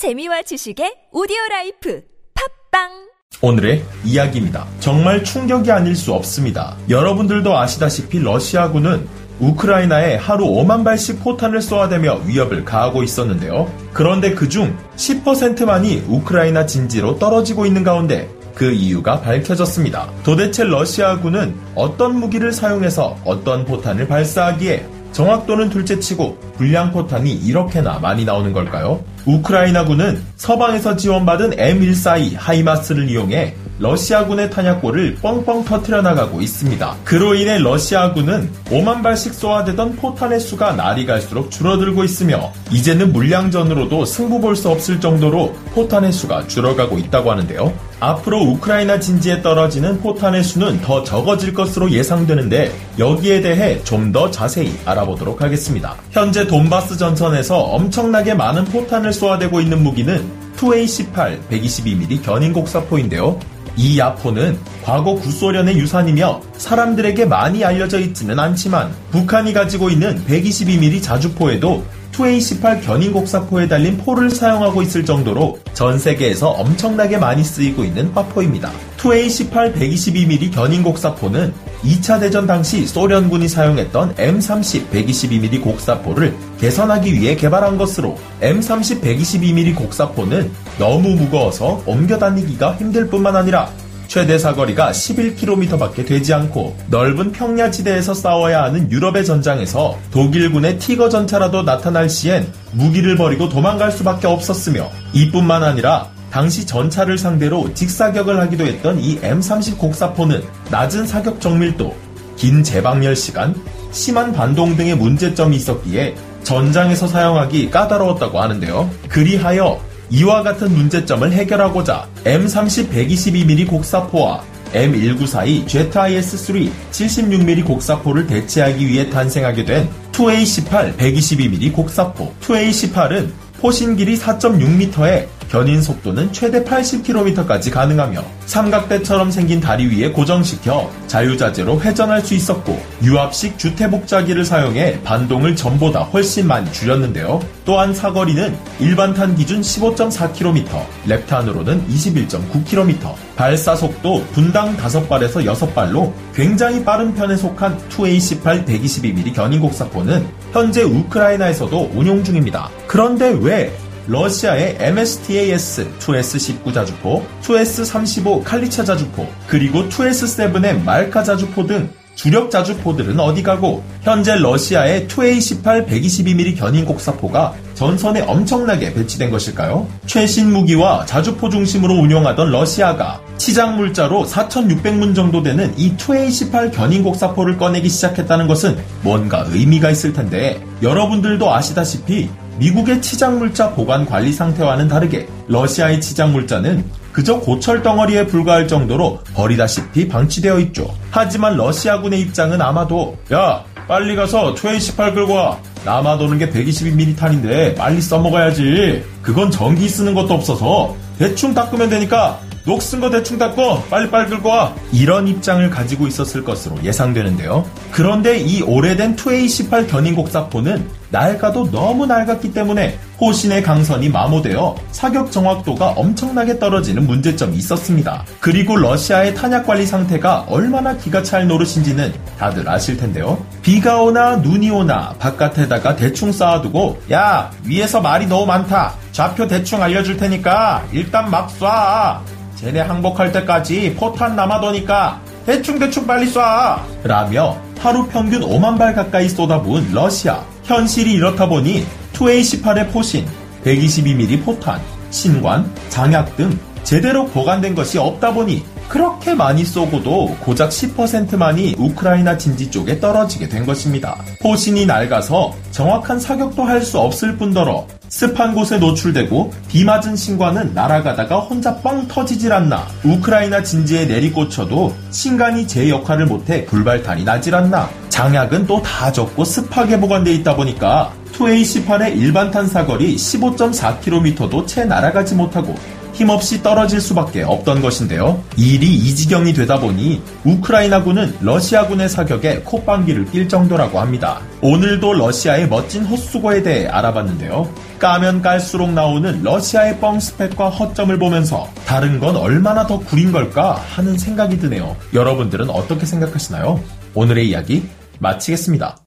재미와 지식의 오디오 라이프 팝빵 오늘의 이야기입니다. 정말 충격이 아닐 수 없습니다. 여러분들도 아시다시피 러시아군은 우크라이나에 하루 5만 발씩 포탄을 쏘아대며 위협을 가하고 있었는데요. 그런데 그중 10%만이 우크라이나 진지로 떨어지고 있는 가운데 그 이유가 밝혀졌습니다. 도대체 러시아군은 어떤 무기를 사용해서 어떤 포탄을 발사하기에 정확도는 둘째치고 불량 포탄이 이렇게나 많이 나오는 걸까요? 우크라이나군은 서방에서 지원받은 M142 하이마스를 이용해 러시아군의 탄약고를 뻥뻥 터트려 나가고 있습니다. 그로 인해 러시아군은 5만 발씩 쏘아대던 포탄의 수가 날이 갈수록 줄어들고 있으며 이제는 물량전으로도 승부 볼 수 없을 정도로 포탄의 수가 줄어가고 있다고 하는데요. 앞으로 우크라이나 진지에 떨어지는 포탄의 수는 더 적어질 것으로 예상되는데 여기에 대해 좀 더 자세히 알아보도록 하겠습니다. 현재 돈바스 전선에서 엄청나게 많은 포탄을 쏘아대고 있는 무기는 2A18 122mm 견인 곡사포인데요. 이 야포는 과거 구소련의 유산이며 사람들에게 많이 알려져 있지는 않지만 북한이 가지고 있는 122mm 자주포에도 2A18 견인 곡사포에 달린 포를 사용하고 있을 정도로 전 세계에서 엄청나게 많이 쓰이고 있는 화포입니다. 2A18 122mm 견인 곡사포는 2차 대전 당시 소련군이 사용했던 M30 122mm 곡사포를 개선하기 위해 개발한 것으로 M30 122mm 곡사포는 너무 무거워서 옮겨 다니기가 힘들 뿐만 아니라 최대 사거리가 11km밖에 되지 않고 넓은 평야지대에서 싸워야 하는 유럽의 전장에서 독일군의 티거 전차라도 나타날 시엔 무기를 버리고 도망갈 수밖에 없었으며 이뿐만 아니라 당시 전차를 상대로 직사격을 하기도 했던 이 M30 곡사포는 낮은 사격 정밀도, 긴 재방열 시간, 심한 반동 등의 문제점이 있었기에 전장에서 사용하기 까다로웠다고 하는데요. 그리하여 이와 같은 문제점을 해결하고자 M30 122mm 곡사포와 M1942 ZIS-3 76mm 곡사포를 대체하기 위해 탄생하게 된 2A18 122mm 곡사포 2A18은 포신 길이 4.6m에 견인 속도는 최대 80km까지 가능하며 삼각대처럼 생긴 다리 위에 고정시켜 자유자재로 회전할 수 있었고 유압식 주태복자기를 사용해 반동을 전보다 훨씬 많이 줄였는데요. 또한 사거리는 일반탄 기준 15.4km, 랩탄으로는 21.9km, 발사 속도 분당 5발에서 6발로 굉장히 빠른 편에 속한 2A18 122mm 견인 곡사포는 현재 우크라이나에서도 운용 중입니다. 그런데 왜 러시아의 MSTAS 2S19 자주포, 2S35 칼리차 자주포, 그리고 2S7의 말카 자주포 등 주력 자주포들은 어디 가고 현재 러시아의 2A18 122mm 견인 곡사포가 전선에 엄청나게 배치된 것일까요? 최신 무기와 자주포 중심으로 운영하던 러시아가 치장 물자로 4,600문 정도 되는 이 2A18 견인 곡사포를 꺼내기 시작했다는 것은 뭔가 의미가 있을 텐데 여러분들도 아시다시피 미국의 치장물자 보관 관리 상태와는 다르게 러시아의 치장물자는 그저 고철 덩어리에 불과할 정도로 버리다시피 방치되어 있죠. 하지만 러시아군의 입장은 아마도 야 빨리 가서 2A18 끌고 와. 남아 도는 게 122mm 탄인데 빨리 써먹어야지. 그건 전기 쓰는 것도 없어서 대충 닦으면 되니까 녹슨 거 대충 닦고 빨리빨리 끌고 와. 이런 입장을 가지고 있었을 것으로 예상되는데요. 그런데 이 오래된 2A18 견인 곡사포는 낡아도 너무 낡았기 때문에 호신의 강선이 마모되어 사격 정확도가 엄청나게 떨어지는 문제점이 있었습니다. 그리고 러시아의 탄약 관리 상태가 얼마나 기가 찰 노릇인지는 다들 아실 텐데요. 비가 오나 눈이 오나 바깥에다가 대충 쌓아두고 야 위에서 말이 너무 많다. 좌표 대충 알려줄 테니까 일단 막 쏴. 쟤네 항복할 때까지 포탄 남아도니까 대충대충 빨리 쏴! 라며 하루 평균 5만 발 가까이 쏟아부은 러시아. 현실이 이렇다 보니 2A18의 포신, 122mm 포탄, 신관, 장약 등 제대로 보관된 것이 없다 보니 그렇게 많이 쏘고도 고작 10%만이 우크라이나 진지 쪽에 떨어지게 된 것입니다. 포신이 낡아서 정확한 사격도 할 수 없을 뿐더러 습한 곳에 노출되고 비 맞은 신관은 날아가다가 혼자 뻥 터지질 않나. 우크라이나 진지에 내리꽂혀도 신관이 제 역할을 못해 불발탄이 나질 않나. 장약은 또 다 적고 습하게 보관돼 있다 보니까 2A18의 일반 탄 사거리 15.4km도 채 날아가지 못하고 힘없이 떨어질 수밖에 없던 것인데요. 일이 이 지경이 되다 보니 우크라이나군은 러시아군의 사격에 콧방귀를 낄 정도라고 합니다. 오늘도 러시아의 멋진 헛수고에 대해 알아봤는데요. 까면 깔수록 나오는 러시아의 뻥 스펙과 허점을 보면서 다른 건 얼마나 더 구린 걸까 하는 생각이 드네요. 여러분들은 어떻게 생각하시나요? 오늘의 이야기 마치겠습니다.